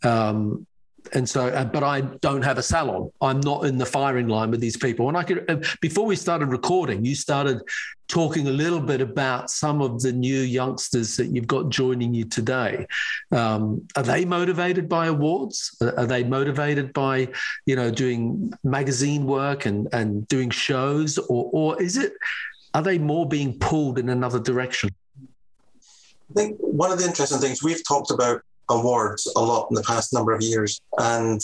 Um, and so, uh, but I don't have a salon. I'm not in the firing line with these people. And I could, uh, before we started recording, you started talking a little bit about some of the new youngsters that you've got joining you today. Um, are they motivated by awards? Are they motivated by, you know, doing magazine work and, and doing shows? Or, or is it, are they more being pulled in another direction? I think one of the interesting things we've talked about awards a lot in the past number of years. And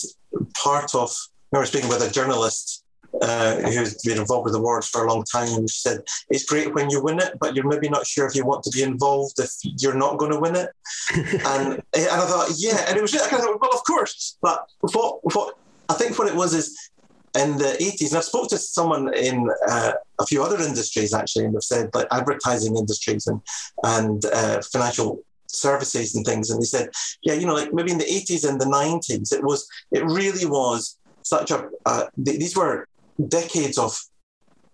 part of, I remember speaking with a journalist uh, who's been involved with awards for a long time, and she said, It's great when you win it, but you're maybe not sure if you want to be involved if you're not going to win it. and, and I thought, Yeah. And it was, I kind of, thought, well, of course. But what, what I think what it was is in the 80s, and I've spoke to someone in uh, a few other industries actually, and they've said like advertising industries and and uh, financial services and things. And they said, yeah, you know, like maybe in the 80s and the 90s, it was, it really was such a, uh, these were decades of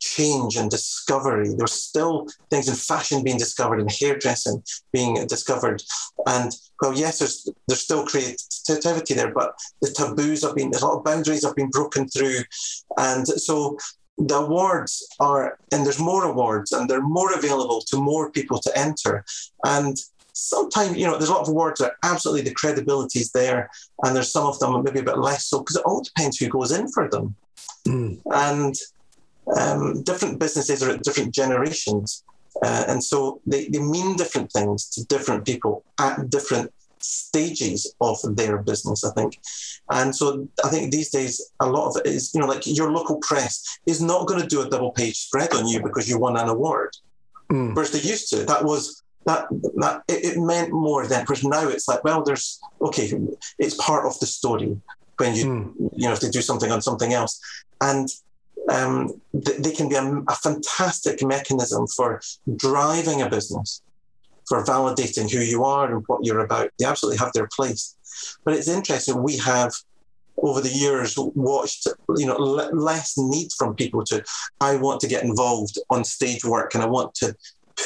change and discovery. There's still things in fashion being discovered and hairdressing being discovered. And well, yes, there's there's still creativity there, but the taboos have been There's a lot of boundaries have been broken through. And so the awards are and there's more awards and they're more available to more people to enter. And sometimes, you know, there's a lot of awards that absolutely the credibility is there, and there's some of them maybe a bit less so because it all depends who goes in for them. Mm. And um, different businesses are at different generations. Uh, and so they, they mean different things to different people at different stages of their business, I think. And so I think these days, a lot of it is, you know, like your local press is not going to do a double page spread on you because you won an award. Mm. Whereas they used to. That was that that it, it, meant more then because now it's like well there's okay it's part of the story when you mm. you know if they do something on something else and um, th- they can be a, a, fantastic mechanism for driving a business for validating who you are and what you're about. They absolutely have their place. But it's interesting. We have over the years watched you know l- less need from people to i want to get involved on stage work and i want to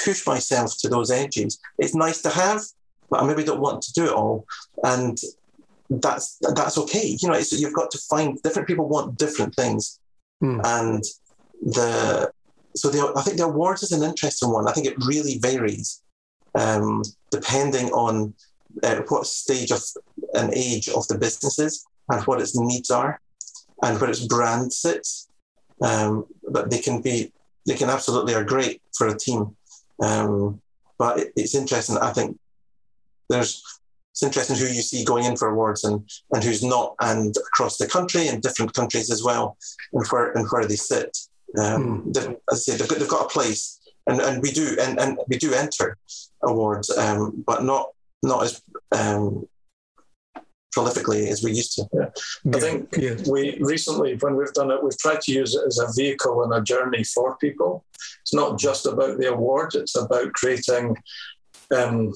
push myself to those edges it's nice to have but i maybe don't want to do it all and that's that's okay you know you've got to find different people want different things mm. and the so the, I think the awards is an interesting one. I think it really varies um, depending on uh, what stage of an age of the businesses and what its needs are and where its brand sits. Um, but they can be, they can absolutely are great for a team. Um, but it, it's interesting. I think there's it's interesting who you see going in for awards and, and who's not, and across the country and different countries as well, and where and where they sit. Um, mm. As I say, they've got, they've got a place, and, and we do and, and we do enter awards, um, but not not as um, prolifically as we used to. Yeah. I think yeah. we recently, when we've done it, we've tried to use it as a vehicle and a journey for people. It's not just about the award; it's about creating, um,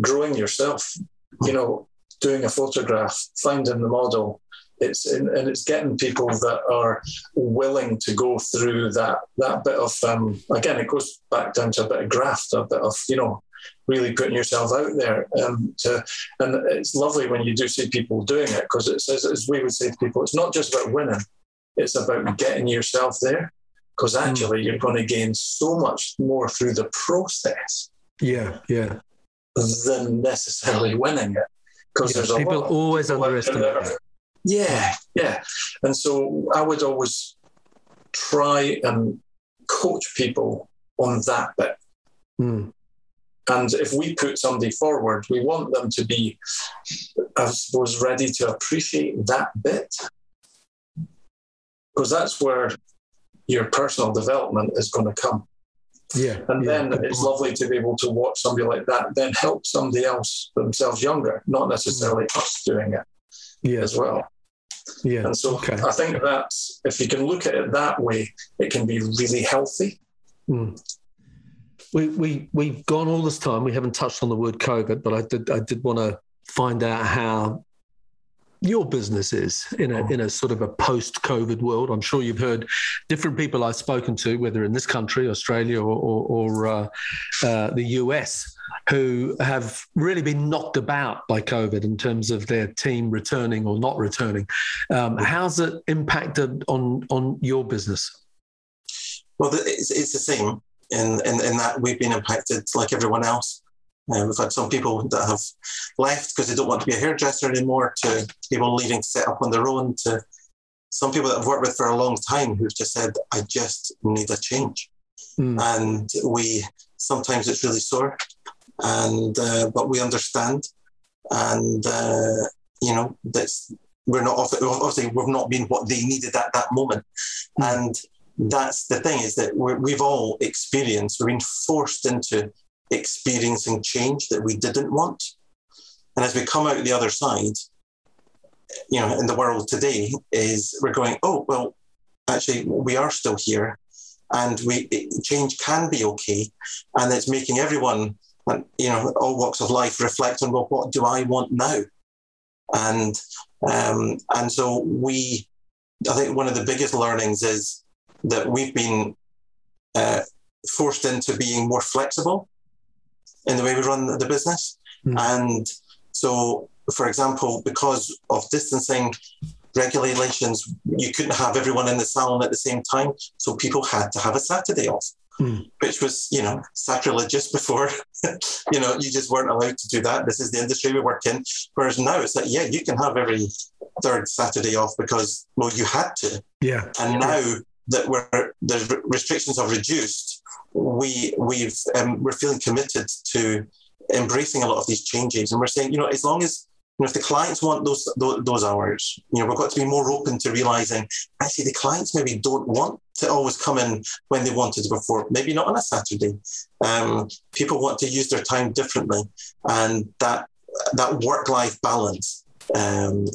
growing yourself. You know, doing a photograph, finding the model, it's and it's getting people that are willing to go through that that bit of um, again it goes back down to a bit of graft a bit of you know really putting yourself out there um, to and it's lovely when you do see people doing it because it says as we would say to people it's not just about winning it's about getting yourself there because hmm. actually mm. you're going to gain so much more through the process yeah yeah than necessarily winning it because yeah, there's people always underestimate yeah, yeah. And so I would always try and coach people on that bit. Mm. And if we put somebody forward, we want them to be, I suppose, ready to appreciate that bit. Because that's where your personal development is going to come. Yeah. And yeah, then it's lovely to be able to watch somebody like that then help somebody else themselves younger, not necessarily mm. us doing it yeah. as well. Yeah. And so okay. I think that's, if you can look at it that way, it can be really healthy. Mm. We, we, we've gone all this time. We haven't touched on the word COVID, but I did, I did want to find out how your business is in a in a sort of a post-COVID world. I'm sure you've heard different people I've spoken to, whether in this country, Australia, or, or, or uh, uh, the US, who have really been knocked about by COVID in terms of their team returning or not returning. Um, how's it impacted on on your business? Well, it's, it's the same in, in, in that we've been impacted like everyone else. Uh, we've had some people that have left because they don't want to be a hairdresser anymore, to people leaving to set up on their own, to some people that I've worked with for a long time who've just said, I just need a change. Mm. And we sometimes it's really sore and uh, but we understand, and uh, you know that's we're not obviously we've not been what they needed at that moment, mm. and that's the thing is that we have all experienced we've been forced into experiencing change that we didn't want, and as we come out the other side, you know, in the world today is we're going oh well, actually we are still here and we change can be okay. And it's making everyone you know all walks of life reflect on well what do I want now? And um, and so we I think one of the biggest learnings is that we've been uh, forced into being more flexible in the way we run the business mm. and so for example because of distancing regulations you couldn't have everyone in the salon at the same time so people had to have a saturday off mm. which was, you know, sacrilegious before. you know, you just weren't allowed to do that. This is the industry we work in. Whereas now it's like, yeah, you can have every third Saturday off because, well, you had to. Yeah. And now that we're, the restrictions are reduced, we we've um, we're feeling committed to embracing a lot of these changes, and we're saying, you know, as long as know, if the clients want those, those, those hours, you know, we've got to be more open to realizing actually the clients maybe don't want to always come in when they wanted before. Maybe not on a Saturday. Um, people want to use their time differently, and that that work life balance. Um,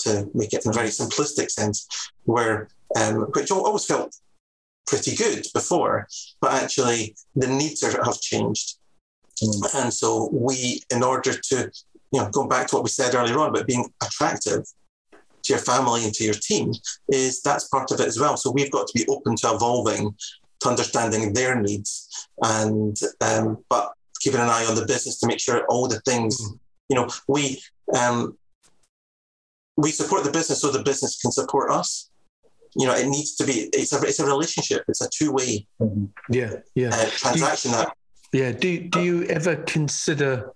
to make it in a very simplistic sense, where um, which always felt pretty good before, but actually the needs are, have changed. Mm. And so we, in order to, you know, going back to what we said earlier on about being attractive to your family and to your team, is that's part of it as well. So we've got to be open to evolving, to understanding their needs, and um, but keeping an eye on the business to make sure all the things, mm. you know, we um, we support the business so the business can support us you know, it needs to be. It's a it's a relationship. It's a two way. Yeah, yeah. Uh, transaction. You, that. Yeah. Do Do you ever consider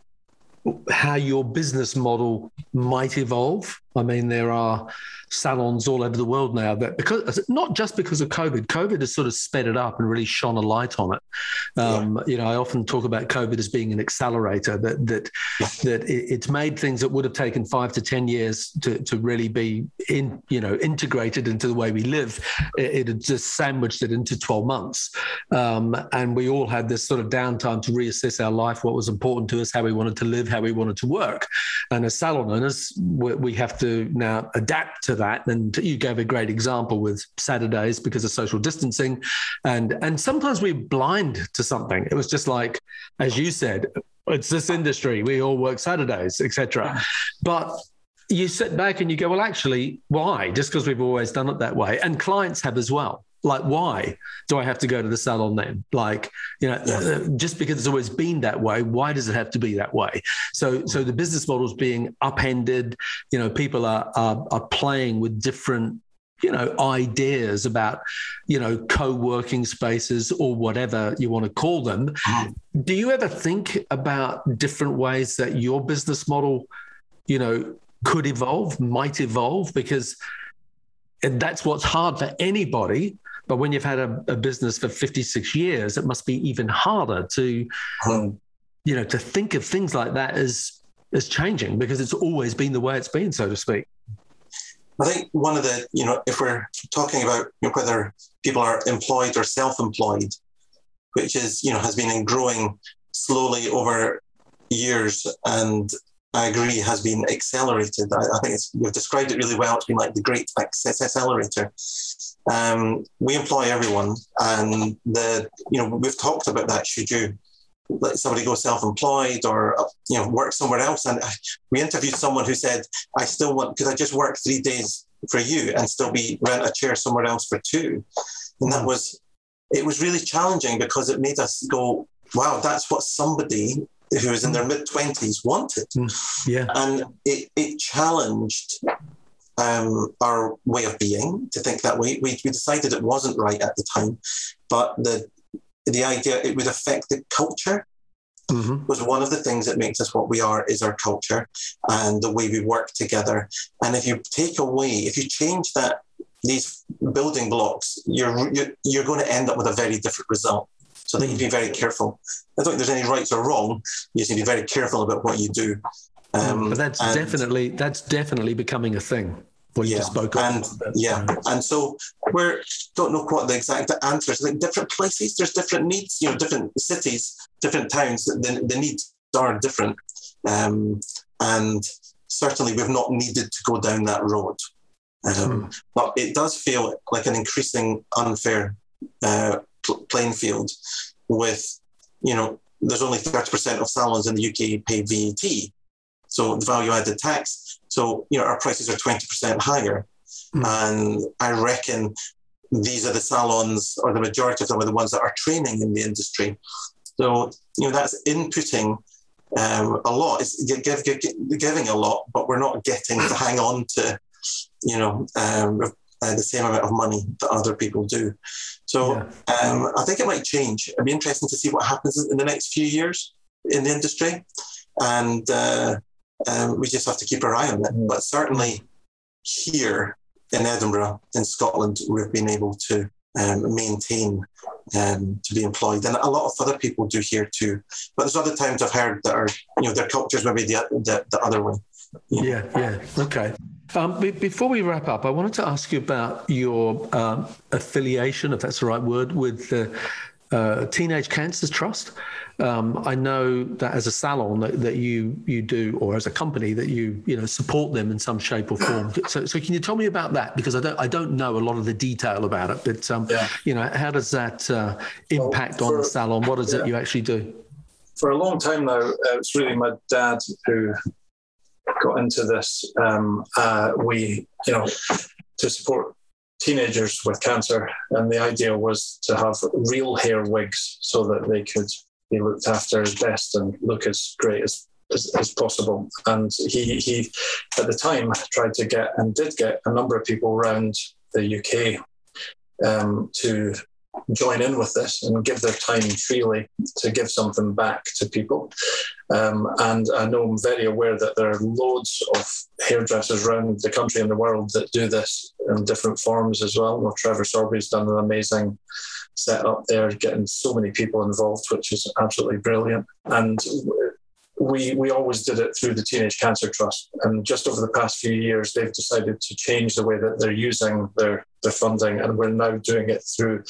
how your business model might evolve? I mean, there are salons all over the world now that because not just because of COVID, COVID has sort of sped it up and really shone a light on it. Um, yeah. You know, I often talk about COVID as being an accelerator that that that it's made things that would have taken five to ten years to, to really be in you know integrated into the way we live. It, it had just sandwiched it into twelve months, um, and we all had this sort of downtime to reassess our life, what was important to us, how we wanted to live, how we wanted to work. And as salon owners, we, we have to now adapt to that. And you gave a great example with Saturdays because of social distancing, and and sometimes we're blind to something. It was just like, as you said, it's this industry. We all work Saturdays, etc. But you sit back and you go, well, actually, why? Just because we've always done it that way, and clients have as well like why do i have to go to the salon then? Like you know uh, just because it's always been that way why does it have to be that way? So so the business model is being upended. You know people are, are are playing with different you know ideas about you know co-working spaces or whatever you want to call them. Mm-hmm. do you ever think about different ways that your business model you know could evolve might evolve? Because that's what's hard for anybody but when you've had a, a business for 56 years, it must be even harder to, um, you know, to think of things like that as as changing because it's always been the way it's been, so to speak. I think one of the, you know, if we're talking about whether people are employed or self-employed, which is, you know, has been growing slowly over years and I agree has been accelerated. I, I think you've described it really well. It's been like the great accelerator. Um, we employ everyone, and the you know we've talked about that. Should you let somebody go self-employed or you know work somewhere else? And we interviewed someone who said, "I still want because I just work three days for you and still be rent a chair somewhere else for two. And that was it was really challenging because it made us go, "Wow, that's what somebody." Who was in their mid twenties wanted, mm, yeah, and it, it challenged um, our way of being to think that way. We, we decided it wasn't right at the time, but the the idea it would affect the culture mm-hmm. was one of the things that makes us what we are is our culture and the way we work together. And if you take away, if you change that these building blocks, you're you're, you're going to end up with a very different result. So I think you need to be very careful. I don't think there's any rights or wrong. You just need to be very careful about what you do. Um, but that's definitely that's definitely becoming a thing what you yeah. just spoke and, Yeah, and so we don't know what the exact answer is. Like different places, there's different needs. You know, different cities, different towns. The, the needs are different, um, and certainly we've not needed to go down that road. Um, hmm. But it does feel like an increasing unfair uh, playing field. With you know, there's only thirty percent of salons in the UK pay VAT, so the value added tax so, you know, our prices are 20% higher. Mm. And I reckon these are the salons, or the majority of them are the ones that are training in the industry. So, you know, that's inputting um, a lot. It's give, give, giving a lot, but we're not getting to hang on to, you know, um, uh, the same amount of money that other people do. So yeah. um, I think it might change. It'd be interesting to see what happens in the next few years in the industry. And uh, um, we just have to keep our eye on it. Mm. But certainly here in Edinburgh, in Scotland, we've been able to um, maintain um, to be employed, and a lot of other people do here too. But there's other times I've heard that are you know their cultures maybe the the, the other way. Yeah, yeah, okay. Um, before we wrap up, I wanted to ask you about your um, affiliation, if that's the right word, with the uh, Teenage Cancers Trust. Um, I know that as a salon that, that, you you do, or as a company that you you know support them in some shape or form. So, so can you tell me about that? Because I don't I don't know a lot of the detail about it, but um, yeah. you know how does that uh, impact well, for, on the salon? What is yeah. it you actually do? for a long time now, uh, it's really my dad who got into this. Um, uh, we, you know, to support teenagers with cancer, and the idea was to have real hair wigs so that they could be looked after as best and look as great as as, as, possible. And he, he, at the time, tried to get and did get a number of people around the UK um, to join in with this and give their time freely to give something back to people. Um, and I know I'm very aware that there are loads of hairdressers around the country and the world that do this in different forms as well. well Trevor Sorbie's done an amazing setup there, getting so many people involved, which is absolutely brilliant. And we we always did it through the Teenage Cancer Trust, and just over the past few years, they've decided to change the way that they're using their their funding, and we're now doing it through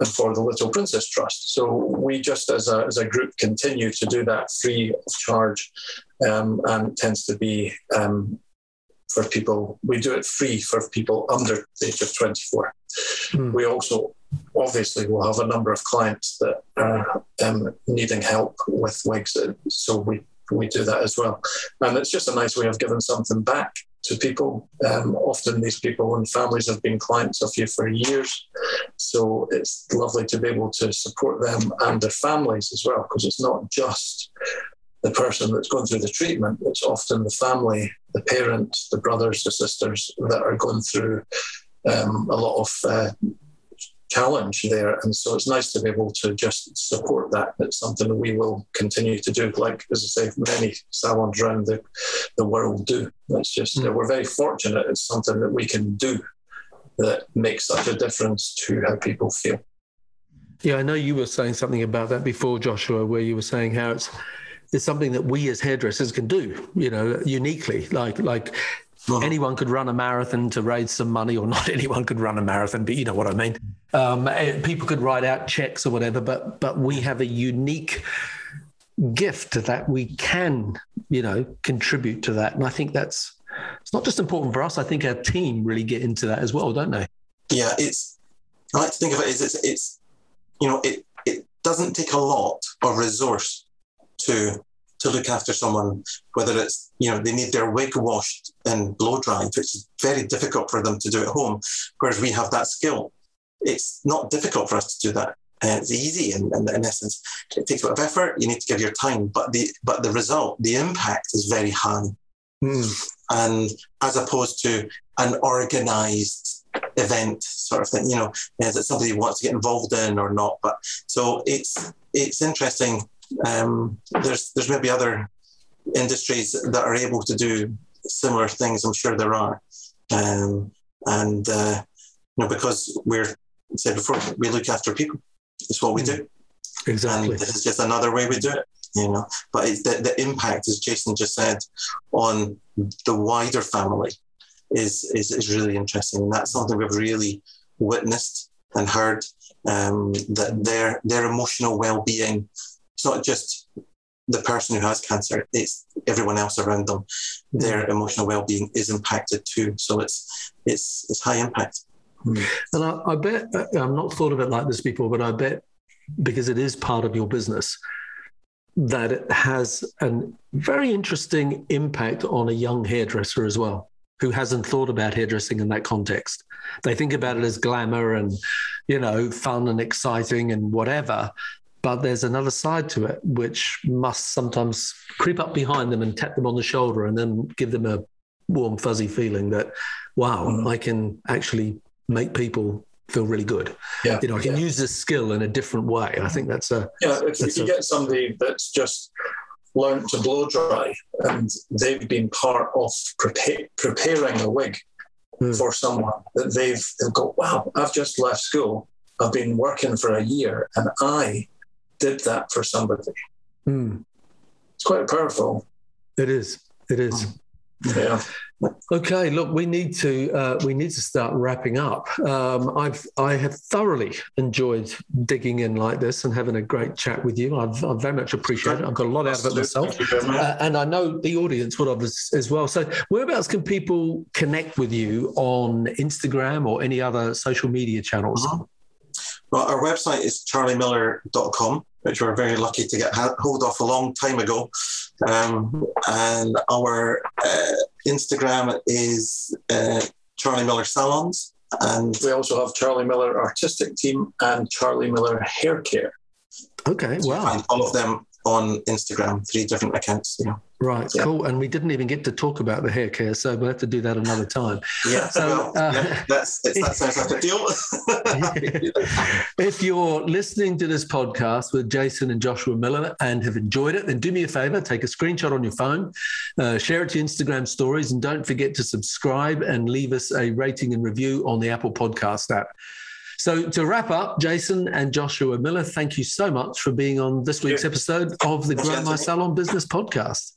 and for the Little Princess Trust. So we just as a, as a group continue to do that free of charge um, and tends to be um, for people, we do it free for people under the age of 24. Mm. We also obviously will have a number of clients that are um, needing help with wigs. So we, we do that as well. And it's just a nice way of giving something back to people. Um, often these people and families have been clients of you for years. So it's lovely to be able to support them and their families as well, because it's not just the person that's going through the treatment, it's often the family, the parents, the brothers, the sisters that are going through um, a lot of uh, challenge there. And so it's nice to be able to just support that. It's something we will continue to do, like, as I say, many salons around the, the world do. That's just, mm. we're very fortunate. It's something that we can do that makes such a difference to how people feel. Yeah, I know you were saying something about that before, Joshua, where you were saying how it's it's something that we as hairdressers can do, you know, uniquely. Like like Anyone could run a marathon to raise some money, or not anyone could run a marathon, but you know what I mean. Um, eh, people could write out checks or whatever, but but we have a unique gift that we can, you know, contribute to that, and I think that's it's not just important for us. I think our team really get into that as well, don't they? Yeah, it's. I like to think of it as it's, it's you know, it it doesn't take a lot of resource to to look after someone, whether it's, you know, they need their wig washed and blow dried, which is very difficult for them to do at home, whereas we have that skill. It's not difficult for us to do that. Uh, it's easy in, in, in, essence. It takes a bit of effort. You need to give your time, but the but the result, the impact is very high. Mm. And as opposed to an organized event sort of thing, you know, is it somebody wants to get involved in or not? But so it's it's interesting um, there's there's maybe other industries that are able to do similar things. I'm sure there are, um, and uh, you know because we're said before we look after people. It's what we do. Exactly. And this is just another way we do it. You know, but the, the impact, as Jason just said, on the wider family is, is is really interesting, and that's something we've really witnessed and heard um, that their their emotional well-being it's not just the person who has cancer, it's everyone else around them. Their mm. emotional well-being is impacted too. So it's it's it's high impact. Mm. And I, I bet uh, I've not thought of it like this before, but I bet because it is part of your business that it has a very interesting impact on a young hairdresser as well who hasn't thought about hairdressing in that context. They think about it as glamour and, you know, fun and exciting and whatever. But there's another side to it, which must sometimes creep up behind them and tap them on the shoulder and then give them a warm, fuzzy feeling that, wow, mm. I can actually make people feel really good. Yeah. You know, I can yeah. use this skill in a different way. I think that's a. Yeah, if, if you a, get somebody that's just learned to blow dry and they've been part of prepare, preparing a wig mm. for someone that they've, they've got, wow, I've just left school. I've been working for a year and I did that for somebody. Mm. It's quite powerful. It is. It is. Yeah. Okay, look, we need to uh, we need to start wrapping up. Um, I've I have thoroughly enjoyed digging in like this and having a great chat with you. I've, I've very much appreciated it. I've got a lot out of it myself, uh, and I know the audience would have as, as well. So, whereabouts can people connect with you on Instagram or any other social media channels? Mm-hmm. Well, our website is charliemiller.com, which we're very lucky to get hold of a long time ago. Um, and our uh, Instagram is uh, Charlie Miller Salons. And we also have Charlie Miller Artistic Team and Charlie Miller Hair Care. Okay, wow. Find all of them on Instagram, three different accounts. Yeah. Right, yeah. cool. And we didn't even get to talk about the hair care, so we'll have to do that another time. Yeah, so, well, uh, yeah, that's, that sounds like a deal. if you're listening to this podcast with Jason and Joshua Miller and have enjoyed it, then do me a favor, take a screenshot on your phone, uh, share it to Instagram stories, and don't forget to subscribe and leave us a rating and review on the Apple Podcast app. So to wrap up, Jason and Joshua Miller, thank you so much for being on this week's episode of the Grow My Salon Business podcast.